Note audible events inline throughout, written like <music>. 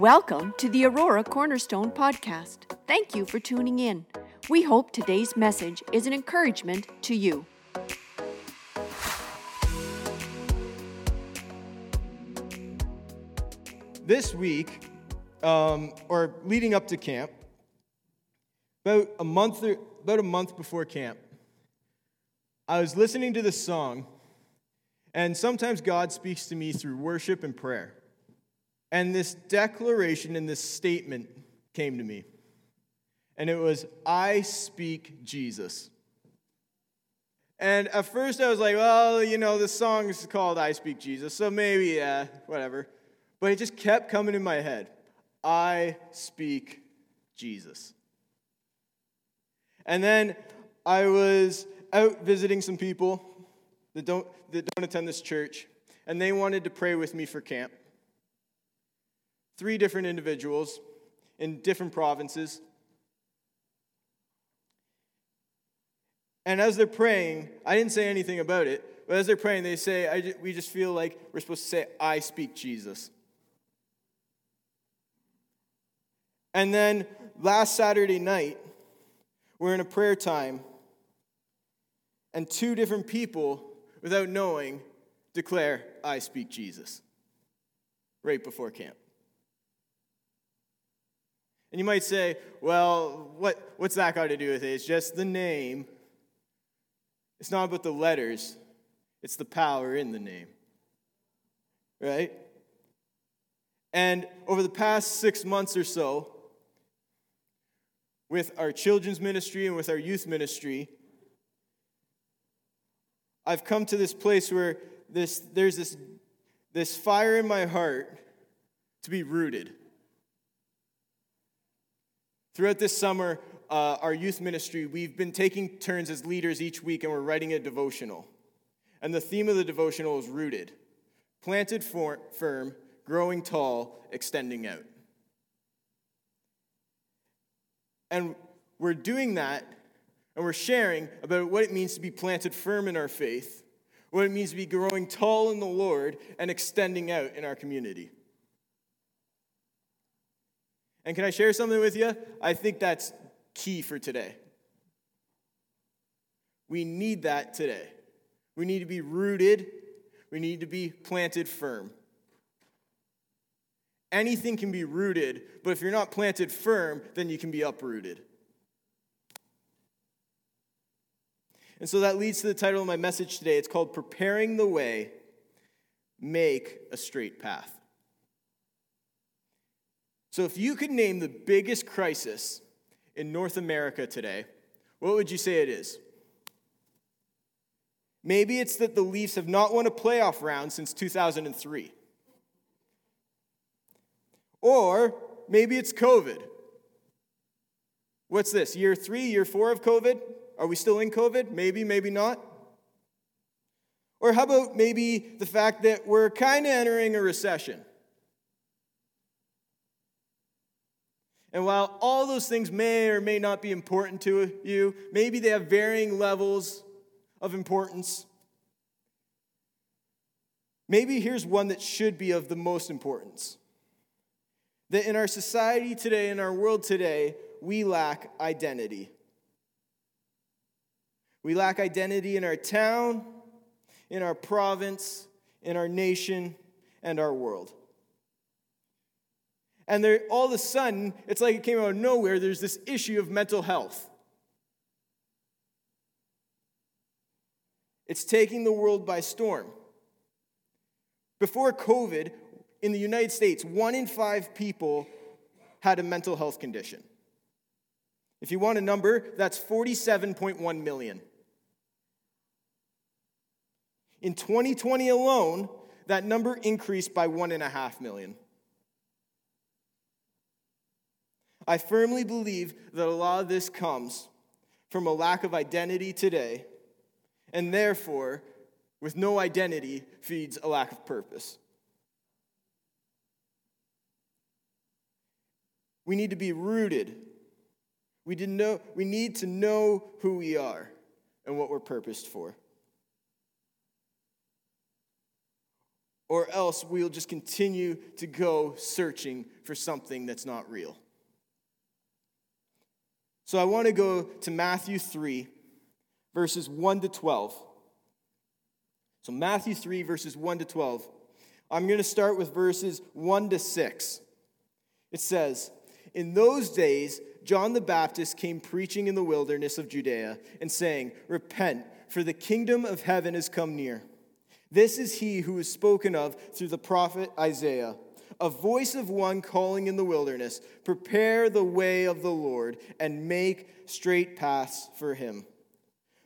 Welcome to the Aurora Cornerstone Podcast. Thank you for tuning in. We hope today's message is an encouragement to you. This week, um, or leading up to camp, about a month or, about a month before camp, I was listening to this song, and sometimes God speaks to me through worship and prayer. And this declaration and this statement came to me. And it was, I speak Jesus. And at first I was like, well, you know, the song is called I Speak Jesus, so maybe, yeah, whatever. But it just kept coming in my head I speak Jesus. And then I was out visiting some people that don't, that don't attend this church, and they wanted to pray with me for camp. Three different individuals in different provinces. And as they're praying, I didn't say anything about it, but as they're praying, they say, We just feel like we're supposed to say, I speak Jesus. And then last Saturday night, we're in a prayer time, and two different people, without knowing, declare, I speak Jesus, right before camp. And you might say, well, what, what's that got to do with it? It's just the name. It's not about the letters, it's the power in the name. Right? And over the past six months or so, with our children's ministry and with our youth ministry, I've come to this place where this, there's this, this fire in my heart to be rooted. Throughout this summer, uh, our youth ministry, we've been taking turns as leaders each week and we're writing a devotional. And the theme of the devotional is rooted planted for, firm, growing tall, extending out. And we're doing that and we're sharing about what it means to be planted firm in our faith, what it means to be growing tall in the Lord and extending out in our community. And can I share something with you? I think that's key for today. We need that today. We need to be rooted, we need to be planted firm. Anything can be rooted, but if you're not planted firm, then you can be uprooted. And so that leads to the title of my message today. It's called Preparing the Way, Make a Straight Path. So, if you could name the biggest crisis in North America today, what would you say it is? Maybe it's that the Leafs have not won a playoff round since 2003. Or maybe it's COVID. What's this, year three, year four of COVID? Are we still in COVID? Maybe, maybe not. Or how about maybe the fact that we're kind of entering a recession? And while all those things may or may not be important to you, maybe they have varying levels of importance. Maybe here's one that should be of the most importance that in our society today, in our world today, we lack identity. We lack identity in our town, in our province, in our nation, and our world. And there, all of a sudden, it's like it came out of nowhere, there's this issue of mental health. It's taking the world by storm. Before COVID, in the United States, one in five people had a mental health condition. If you want a number, that's 47.1 million. In 2020 alone, that number increased by 1.5 million. I firmly believe that a lot of this comes from a lack of identity today, and therefore, with no identity, feeds a lack of purpose. We need to be rooted. We, did know, we need to know who we are and what we're purposed for. or else we'll just continue to go searching for something that's not real. So I want to go to Matthew 3, verses 1 to 12. So, Matthew 3, verses 1 to 12. I'm going to start with verses 1 to 6. It says, In those days, John the Baptist came preaching in the wilderness of Judea and saying, Repent, for the kingdom of heaven has come near. This is he who is spoken of through the prophet Isaiah. A voice of one calling in the wilderness, Prepare the way of the Lord and make straight paths for him.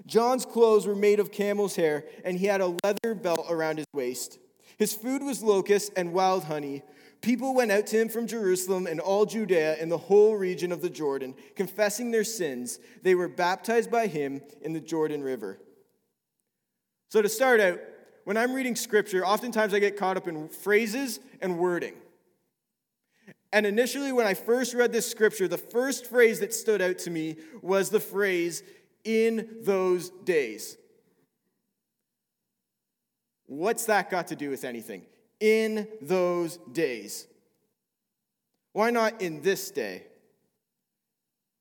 John's clothes were made of camel's hair, and he had a leather belt around his waist. His food was locusts and wild honey. People went out to him from Jerusalem and all Judea and the whole region of the Jordan, confessing their sins. They were baptized by him in the Jordan River. So, to start out, when I'm reading scripture, oftentimes I get caught up in phrases and wording. And initially, when I first read this scripture, the first phrase that stood out to me was the phrase, in those days. What's that got to do with anything? In those days. Why not in this day?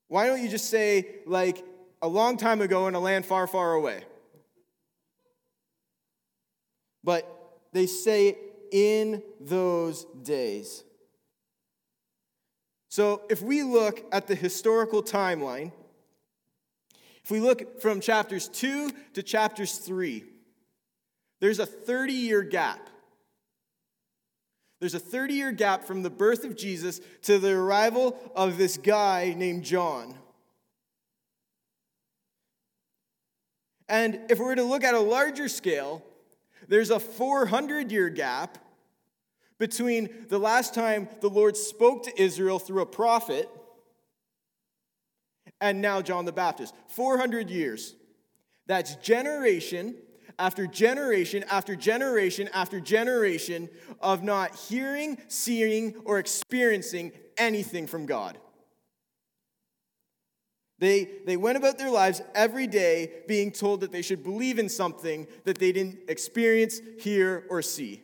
Why don't you just say, like, a long time ago in a land far, far away? But they say, in those days. So if we look at the historical timeline, if we look from chapters 2 to chapters 3, there's a 30 year gap. There's a 30 year gap from the birth of Jesus to the arrival of this guy named John. And if we were to look at a larger scale, there's a 400 year gap between the last time the Lord spoke to Israel through a prophet and now John the Baptist. 400 years. That's generation after generation after generation after generation of not hearing, seeing, or experiencing anything from God. They, they went about their lives every day being told that they should believe in something that they didn't experience, hear, or see.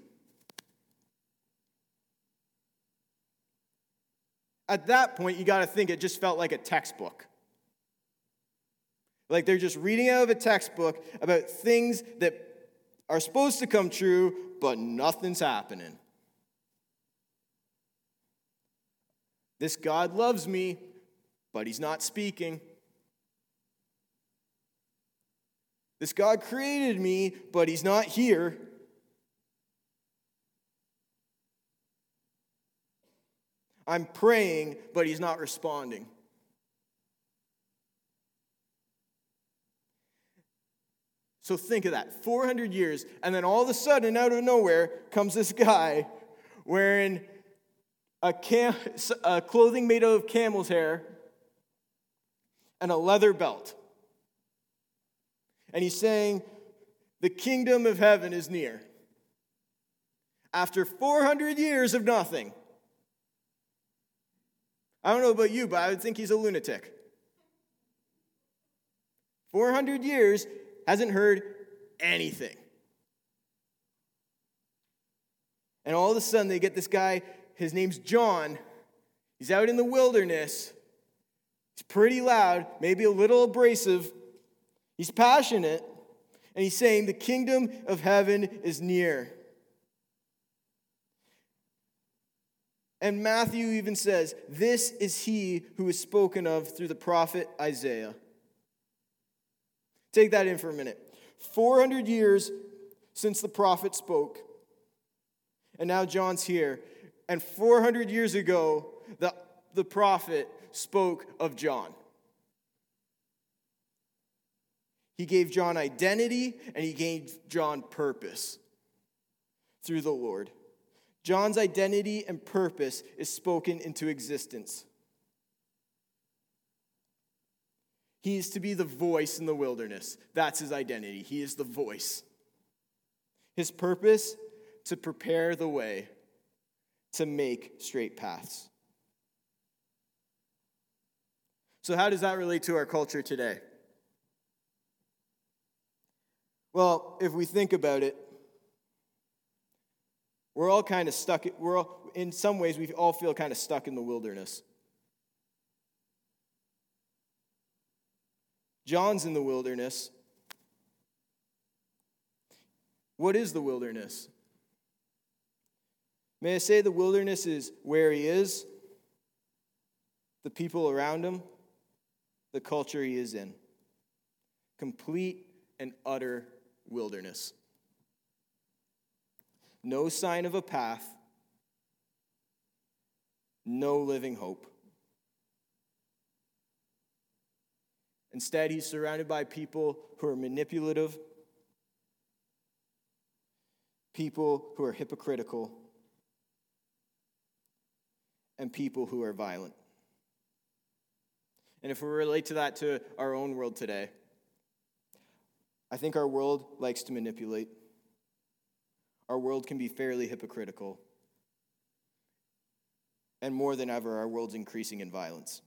At that point, you got to think it just felt like a textbook. Like they're just reading out of a textbook about things that are supposed to come true, but nothing's happening. This God loves me, but he's not speaking. This God created me, but he's not here. I'm praying, but he's not responding. So think of that 400 years, and then all of a sudden, out of nowhere, comes this guy wearing a, cam- <laughs> a clothing made out of camel's hair and a leather belt. And he's saying, The kingdom of heaven is near. After 400 years of nothing. I don't know about you, but I would think he's a lunatic. 400 years, hasn't heard anything. And all of a sudden, they get this guy, his name's John. He's out in the wilderness. He's pretty loud, maybe a little abrasive. He's passionate, and he's saying, The kingdom of heaven is near. And Matthew even says, This is he who is spoken of through the prophet Isaiah. Take that in for a minute. 400 years since the prophet spoke, and now John's here. And 400 years ago, the, the prophet spoke of John. He gave John identity and he gave John purpose through the Lord. John's identity and purpose is spoken into existence. He is to be the voice in the wilderness. That's his identity. He is the voice. His purpose to prepare the way to make straight paths. So, how does that relate to our culture today? Well, if we think about it, We're all kind of stuck, we're all, in some ways, we all feel kind of stuck in the wilderness. John's in the wilderness. What is the wilderness? May I say the wilderness is where he is, the people around him, the culture he is in. Complete and utter wilderness. No sign of a path, no living hope. Instead, he's surrounded by people who are manipulative, people who are hypocritical, and people who are violent. And if we relate to that to our own world today, I think our world likes to manipulate. Our world can be fairly hypocritical. And more than ever, our world's increasing in violence.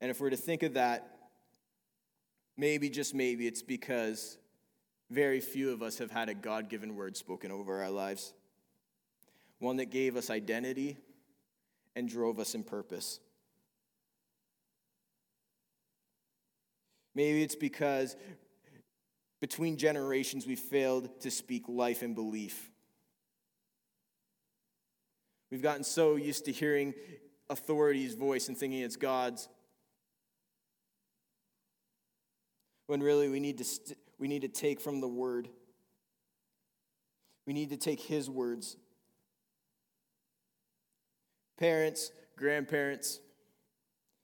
And if we're to think of that, maybe, just maybe, it's because very few of us have had a God given word spoken over our lives, one that gave us identity and drove us in purpose. Maybe it's because between generations we failed to speak life and belief. We've gotten so used to hearing authority's voice and thinking it's God's. When really we need to, st- we need to take from the Word. We need to take His words. Parents, grandparents,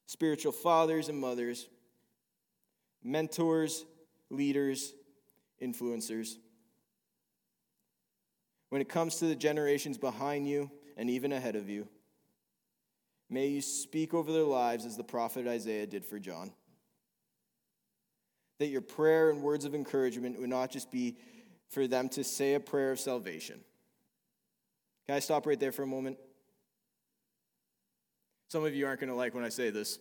spiritual fathers and mothers, mentors, leaders, influencers. When it comes to the generations behind you and even ahead of you, may you speak over their lives as the prophet Isaiah did for John that your prayer and words of encouragement would not just be for them to say a prayer of salvation. Can I stop right there for a moment? Some of you aren't going to like when I say this.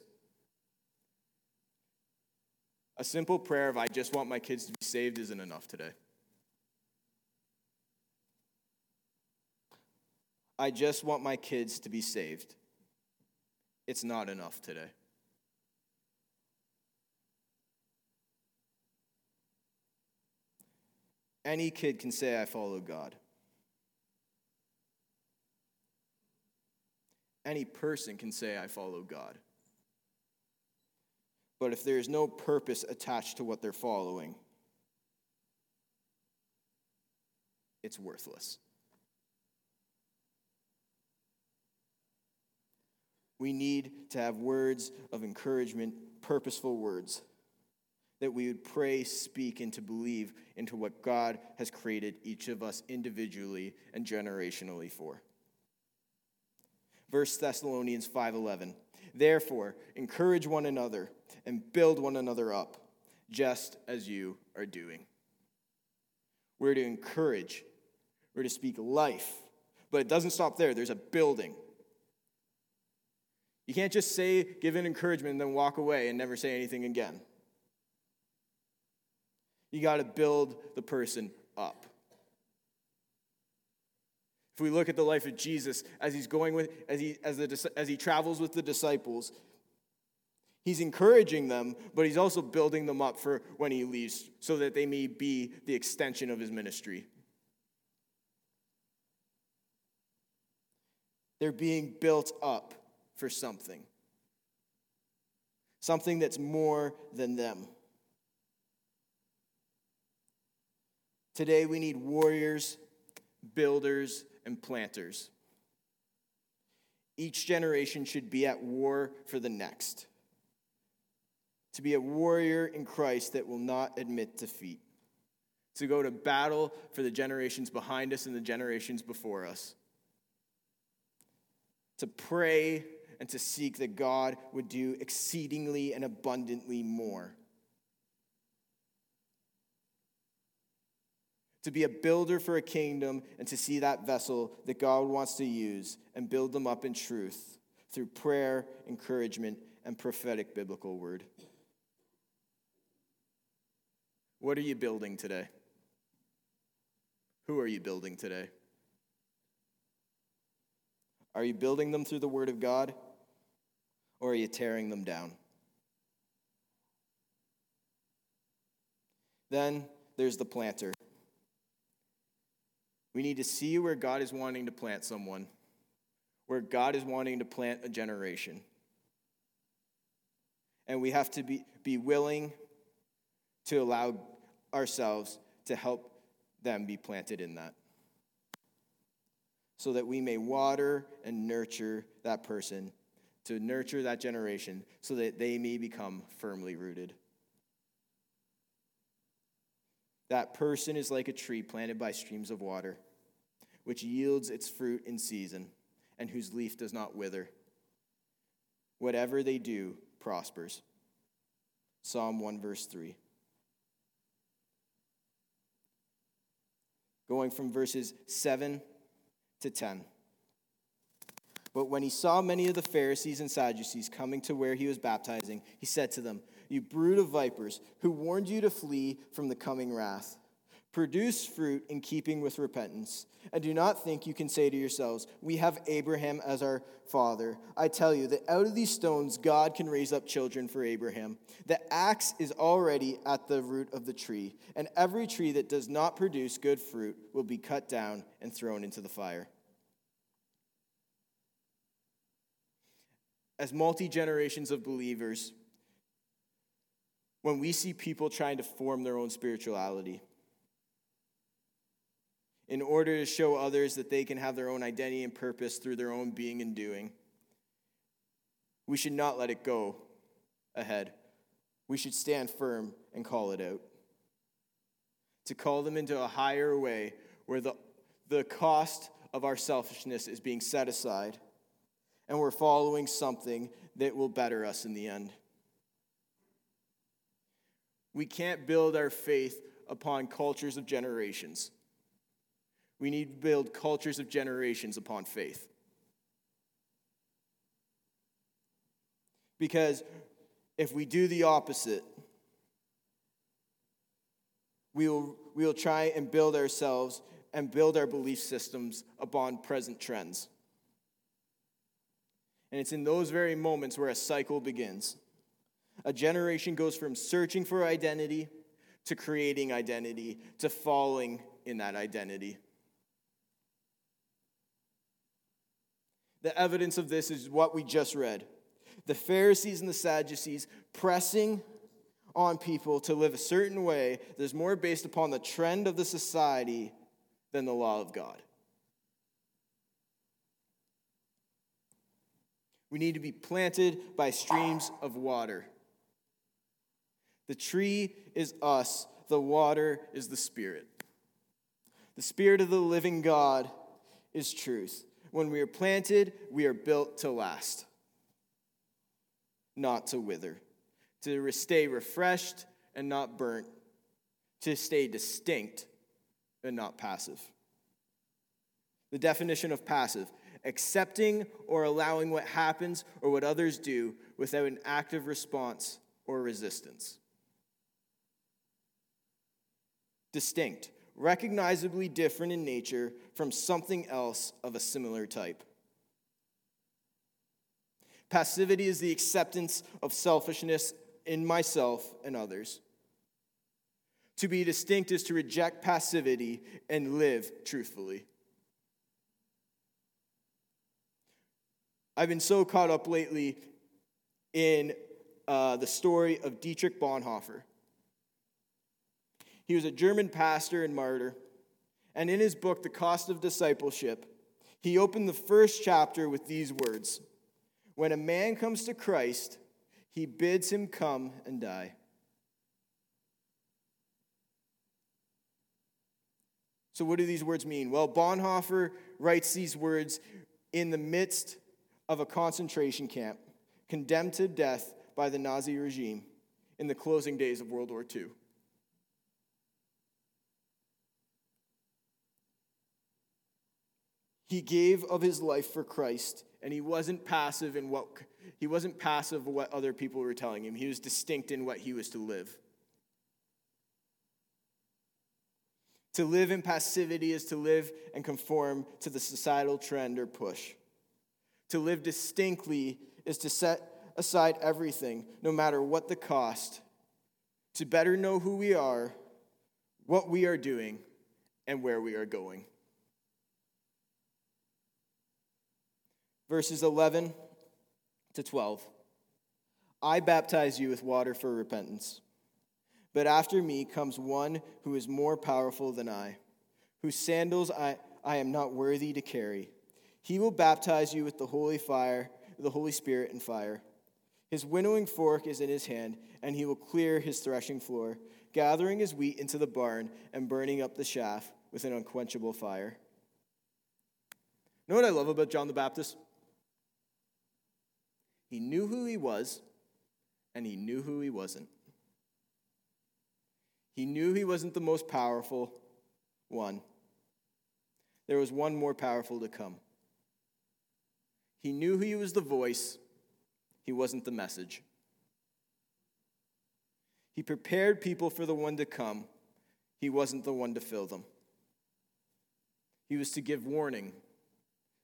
A simple prayer of, I just want my kids to be saved, isn't enough today. I just want my kids to be saved. It's not enough today. Any kid can say, I follow God. Any person can say, I follow God. But if there is no purpose attached to what they're following, it's worthless. We need to have words of encouragement, purposeful words that we would pray, speak, and to believe into what God has created each of us individually and generationally for. First Thessalonians 5:11. Therefore, encourage one another and build one another up, just as you are doing. We're to encourage, we're to speak life, but it doesn't stop there. There's a building. You can't just say, give an encouragement, and then walk away and never say anything again. You got to build the person up. We look at the life of Jesus as he's going with, as he, as, the, as he travels with the disciples, he's encouraging them, but he's also building them up for when he leaves so that they may be the extension of his ministry. They're being built up for something, something that's more than them. Today, we need warriors, builders, and planters. Each generation should be at war for the next. To be a warrior in Christ that will not admit defeat. To go to battle for the generations behind us and the generations before us. To pray and to seek that God would do exceedingly and abundantly more to be a builder for a kingdom and to see that vessel that God wants to use and build them up in truth through prayer, encouragement, and prophetic biblical word. What are you building today? Who are you building today? Are you building them through the Word of God, or are you tearing them down? Then there's the planter. We need to see where God is wanting to plant someone, where God is wanting to plant a generation. And we have to be, be willing to allow ourselves to help them be planted in that. So that we may water and nurture that person, to nurture that generation, so that they may become firmly rooted. That person is like a tree planted by streams of water, which yields its fruit in season, and whose leaf does not wither. Whatever they do prospers. Psalm 1, verse 3. Going from verses 7 to 10. But when he saw many of the Pharisees and Sadducees coming to where he was baptizing, he said to them, you brood of vipers, who warned you to flee from the coming wrath. Produce fruit in keeping with repentance. And do not think you can say to yourselves, We have Abraham as our father. I tell you that out of these stones God can raise up children for Abraham. The axe is already at the root of the tree, and every tree that does not produce good fruit will be cut down and thrown into the fire. As multi generations of believers, when we see people trying to form their own spirituality in order to show others that they can have their own identity and purpose through their own being and doing, we should not let it go ahead. We should stand firm and call it out. To call them into a higher way where the, the cost of our selfishness is being set aside and we're following something that will better us in the end. We can't build our faith upon cultures of generations. We need to build cultures of generations upon faith. Because if we do the opposite, we will, we will try and build ourselves and build our belief systems upon present trends. And it's in those very moments where a cycle begins. A generation goes from searching for identity to creating identity to falling in that identity. The evidence of this is what we just read. The Pharisees and the Sadducees pressing on people to live a certain way that is more based upon the trend of the society than the law of God. We need to be planted by streams of water. The tree is us, the water is the Spirit. The Spirit of the living God is truth. When we are planted, we are built to last, not to wither, to stay refreshed and not burnt, to stay distinct and not passive. The definition of passive accepting or allowing what happens or what others do without an active response or resistance. Distinct, recognizably different in nature from something else of a similar type. Passivity is the acceptance of selfishness in myself and others. To be distinct is to reject passivity and live truthfully. I've been so caught up lately in uh, the story of Dietrich Bonhoeffer. He was a German pastor and martyr. And in his book, The Cost of Discipleship, he opened the first chapter with these words When a man comes to Christ, he bids him come and die. So, what do these words mean? Well, Bonhoeffer writes these words in the midst of a concentration camp, condemned to death by the Nazi regime in the closing days of World War II. He gave of his life for Christ, and he wasn't passive in what he wasn't passive what other people were telling him. He was distinct in what he was to live. To live in passivity is to live and conform to the societal trend or push. To live distinctly is to set aside everything, no matter what the cost, to better know who we are, what we are doing, and where we are going. Verses 11 to 12. I baptize you with water for repentance. But after me comes one who is more powerful than I, whose sandals I, I am not worthy to carry. He will baptize you with the holy fire, the Holy Spirit and fire. His winnowing fork is in his hand, and he will clear his threshing floor, gathering his wheat into the barn and burning up the chaff with an unquenchable fire. You know what I love about John the Baptist? He knew who he was, and he knew who he wasn't. He knew he wasn't the most powerful one. There was one more powerful to come. He knew he was the voice, he wasn't the message. He prepared people for the one to come, he wasn't the one to fill them. He was to give warning,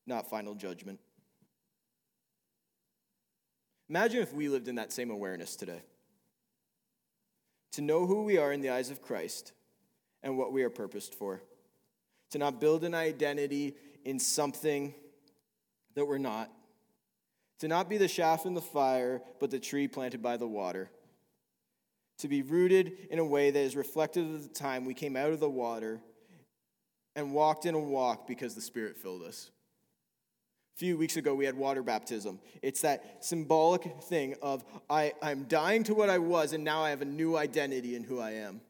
not final judgment. Imagine if we lived in that same awareness today. To know who we are in the eyes of Christ and what we are purposed for, to not build an identity in something that we're not, to not be the shaft in the fire, but the tree planted by the water, to be rooted in a way that is reflective of the time we came out of the water and walked in a walk because the Spirit filled us. Few weeks ago, we had water baptism. It's that symbolic thing of I, I'm dying to what I was, and now I have a new identity in who I am,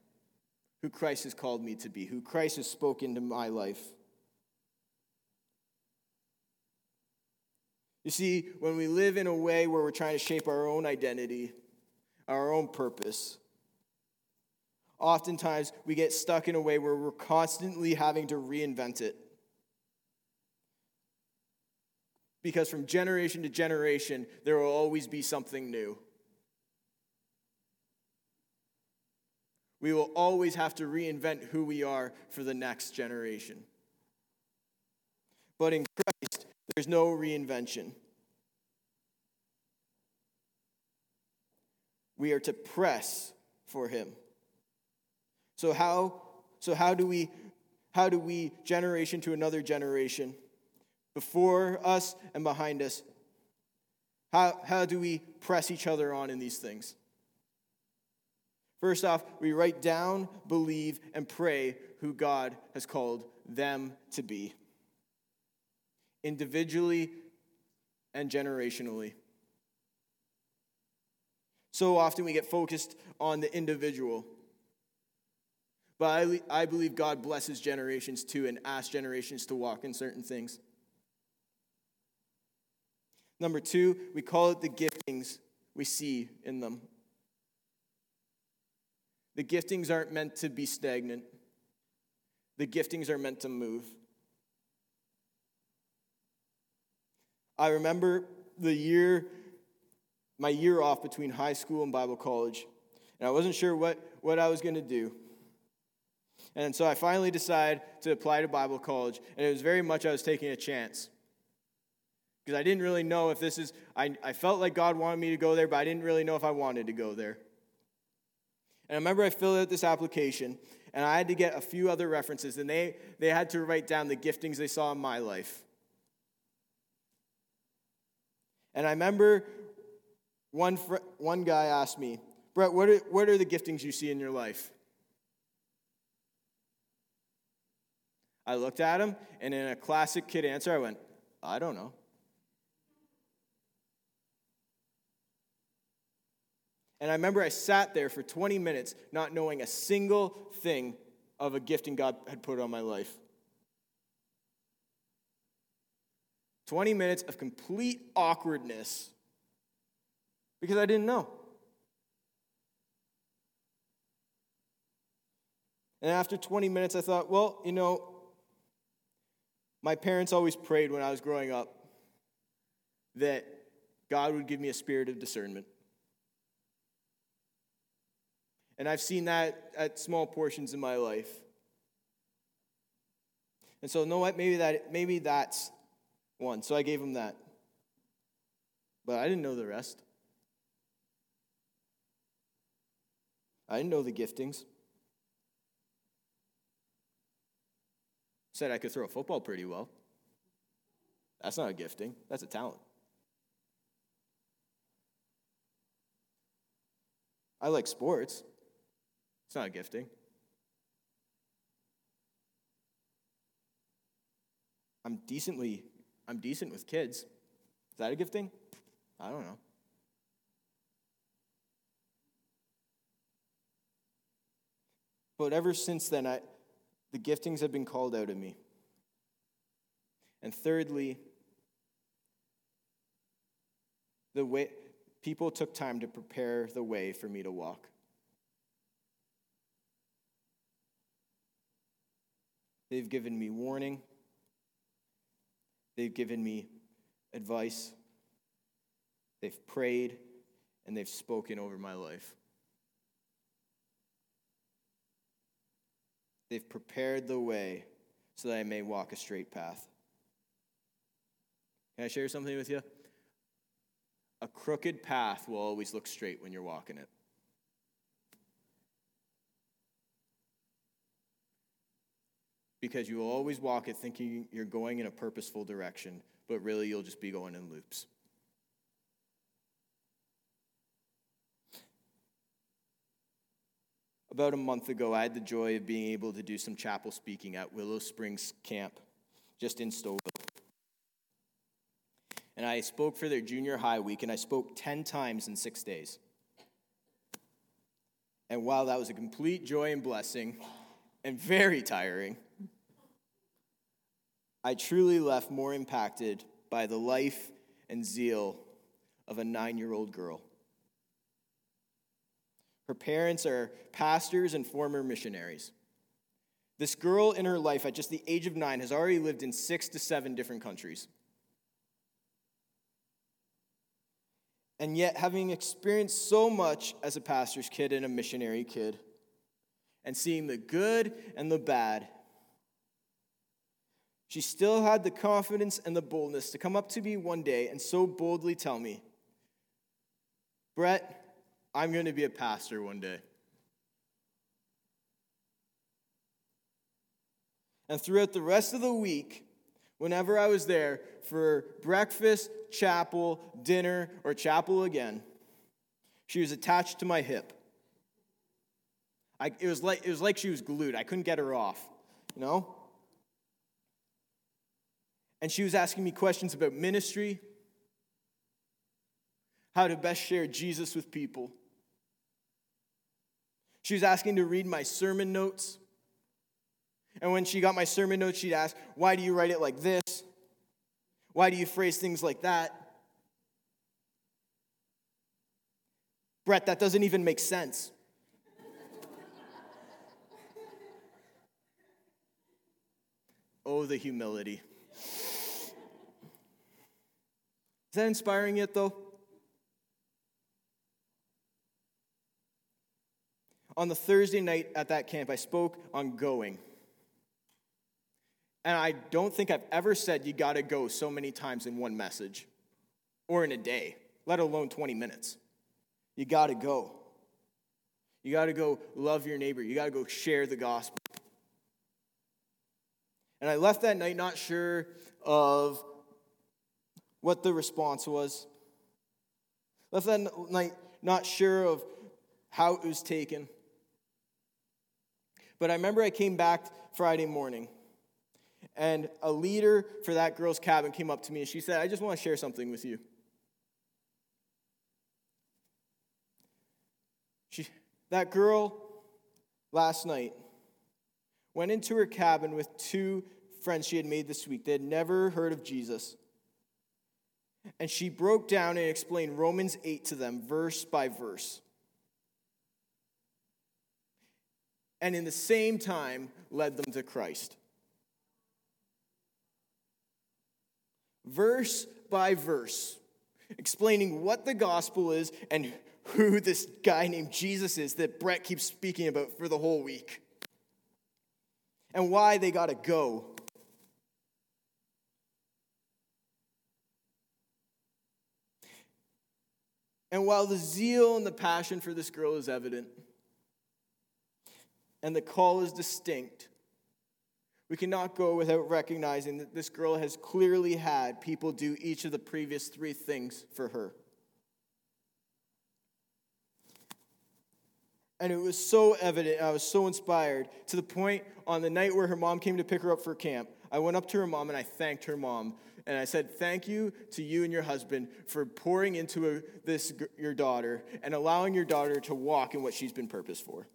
who Christ has called me to be, who Christ has spoken to my life. You see, when we live in a way where we're trying to shape our own identity, our own purpose, oftentimes we get stuck in a way where we're constantly having to reinvent it. Because from generation to generation, there will always be something new. We will always have to reinvent who we are for the next generation. But in Christ, there's no reinvention. We are to press for him. So how so how do we how do we generation to another generation before us and behind us how how do we press each other on in these things? First off, we write down, believe, and pray who God has called them to be individually and generationally. So often we get focused on the individual. But I, I believe God blesses generations too and asks generations to walk in certain things. Number two, we call it the giftings we see in them. The giftings aren't meant to be stagnant, the giftings are meant to move. I remember the year, my year off between high school and Bible college, and I wasn't sure what, what I was going to do. And so I finally decided to apply to Bible college, and it was very much I was taking a chance. Because I didn't really know if this is, I, I felt like God wanted me to go there, but I didn't really know if I wanted to go there. And I remember I filled out this application, and I had to get a few other references, and they, they had to write down the giftings they saw in my life. And I remember one, fr- one guy asked me, Brett, what are, what are the giftings you see in your life? I looked at him, and in a classic kid answer, I went, I don't know. And I remember I sat there for 20 minutes not knowing a single thing of a gifting God had put on my life. 20 minutes of complete awkwardness because I didn't know. And after 20 minutes, I thought, well, you know, my parents always prayed when I was growing up that God would give me a spirit of discernment. And I've seen that at small portions in my life. And so, you know what? Maybe that maybe that's one. So I gave him that. But I didn't know the rest. I didn't know the giftings. Said I could throw a football pretty well. That's not a gifting, that's a talent. I like sports. It's not a gifting. I'm decently I'm decent with kids. Is that a gifting? I don't know. But ever since then, I, the giftings have been called out of me. And thirdly, the way people took time to prepare the way for me to walk. They've given me warning. They've given me advice. They've prayed and they've spoken over my life. They've prepared the way so that I may walk a straight path. Can I share something with you? A crooked path will always look straight when you're walking it. Because you will always walk it thinking you're going in a purposeful direction, but really you'll just be going in loops. About a month ago, I had the joy of being able to do some chapel speaking at Willow Springs Camp, just in Stouffville. And I spoke for their junior high week, and I spoke 10 times in six days. And while that was a complete joy and blessing, and very tiring, I truly left more impacted by the life and zeal of a nine year old girl. Her parents are pastors and former missionaries. This girl in her life, at just the age of nine, has already lived in six to seven different countries. And yet, having experienced so much as a pastor's kid and a missionary kid, and seeing the good and the bad, she still had the confidence and the boldness to come up to me one day and so boldly tell me, Brett, I'm going to be a pastor one day. And throughout the rest of the week, whenever I was there for breakfast, chapel, dinner, or chapel again, she was attached to my hip. I, it, was like, it was like she was glued. I couldn't get her off, you know? And she was asking me questions about ministry, how to best share Jesus with people. She was asking to read my sermon notes. And when she got my sermon notes, she'd ask, Why do you write it like this? Why do you phrase things like that? Brett, that doesn't even make sense. Oh, the humility. Is that inspiring yet, though? on the Thursday night at that camp, I spoke on going. And I don't think I've ever said you gotta go so many times in one message or in a day, let alone 20 minutes. You gotta go. You gotta go love your neighbor. You gotta go share the gospel. And I left that night not sure of what the response was. Left that night not sure of how it was taken. But I remember I came back Friday morning, and a leader for that girl's cabin came up to me and she said, I just want to share something with you. She, that girl last night went into her cabin with two friends she had made this week. They had never heard of Jesus. And she broke down and explained Romans 8 to them, verse by verse. and in the same time led them to Christ. Verse by verse, explaining what the gospel is and who this guy named Jesus is that Brett keeps speaking about for the whole week, and why they got to go. And while the zeal and the passion for this girl is evident, and the call is distinct, we cannot go without recognizing that this girl has clearly had people do each of the previous three things for her. And it was so evident, I was so inspired to the point on the night where her mom came to pick her up for camp. I went up to her mom and I thanked her mom. And I said, Thank you to you and your husband for pouring into a, this, your daughter and allowing your daughter to walk in what she's been purposed for.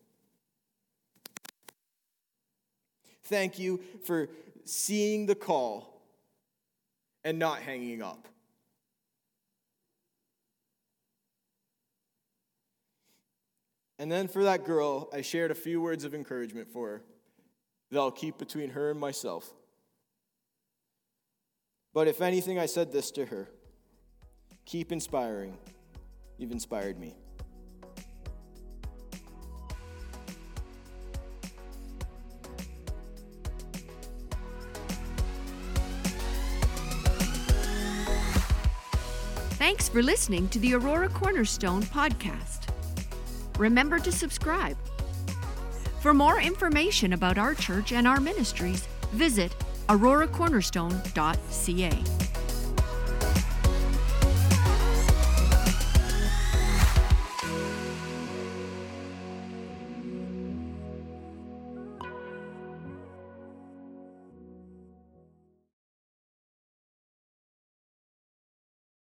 Thank you for seeing the call and not hanging up. And then for that girl, I shared a few words of encouragement for her that I'll keep between her and myself. But if anything, I said this to her keep inspiring. You've inspired me. Thanks for listening to the Aurora Cornerstone podcast remember to subscribe. For more information about our church and our ministries, visit auroracornerstone.ca.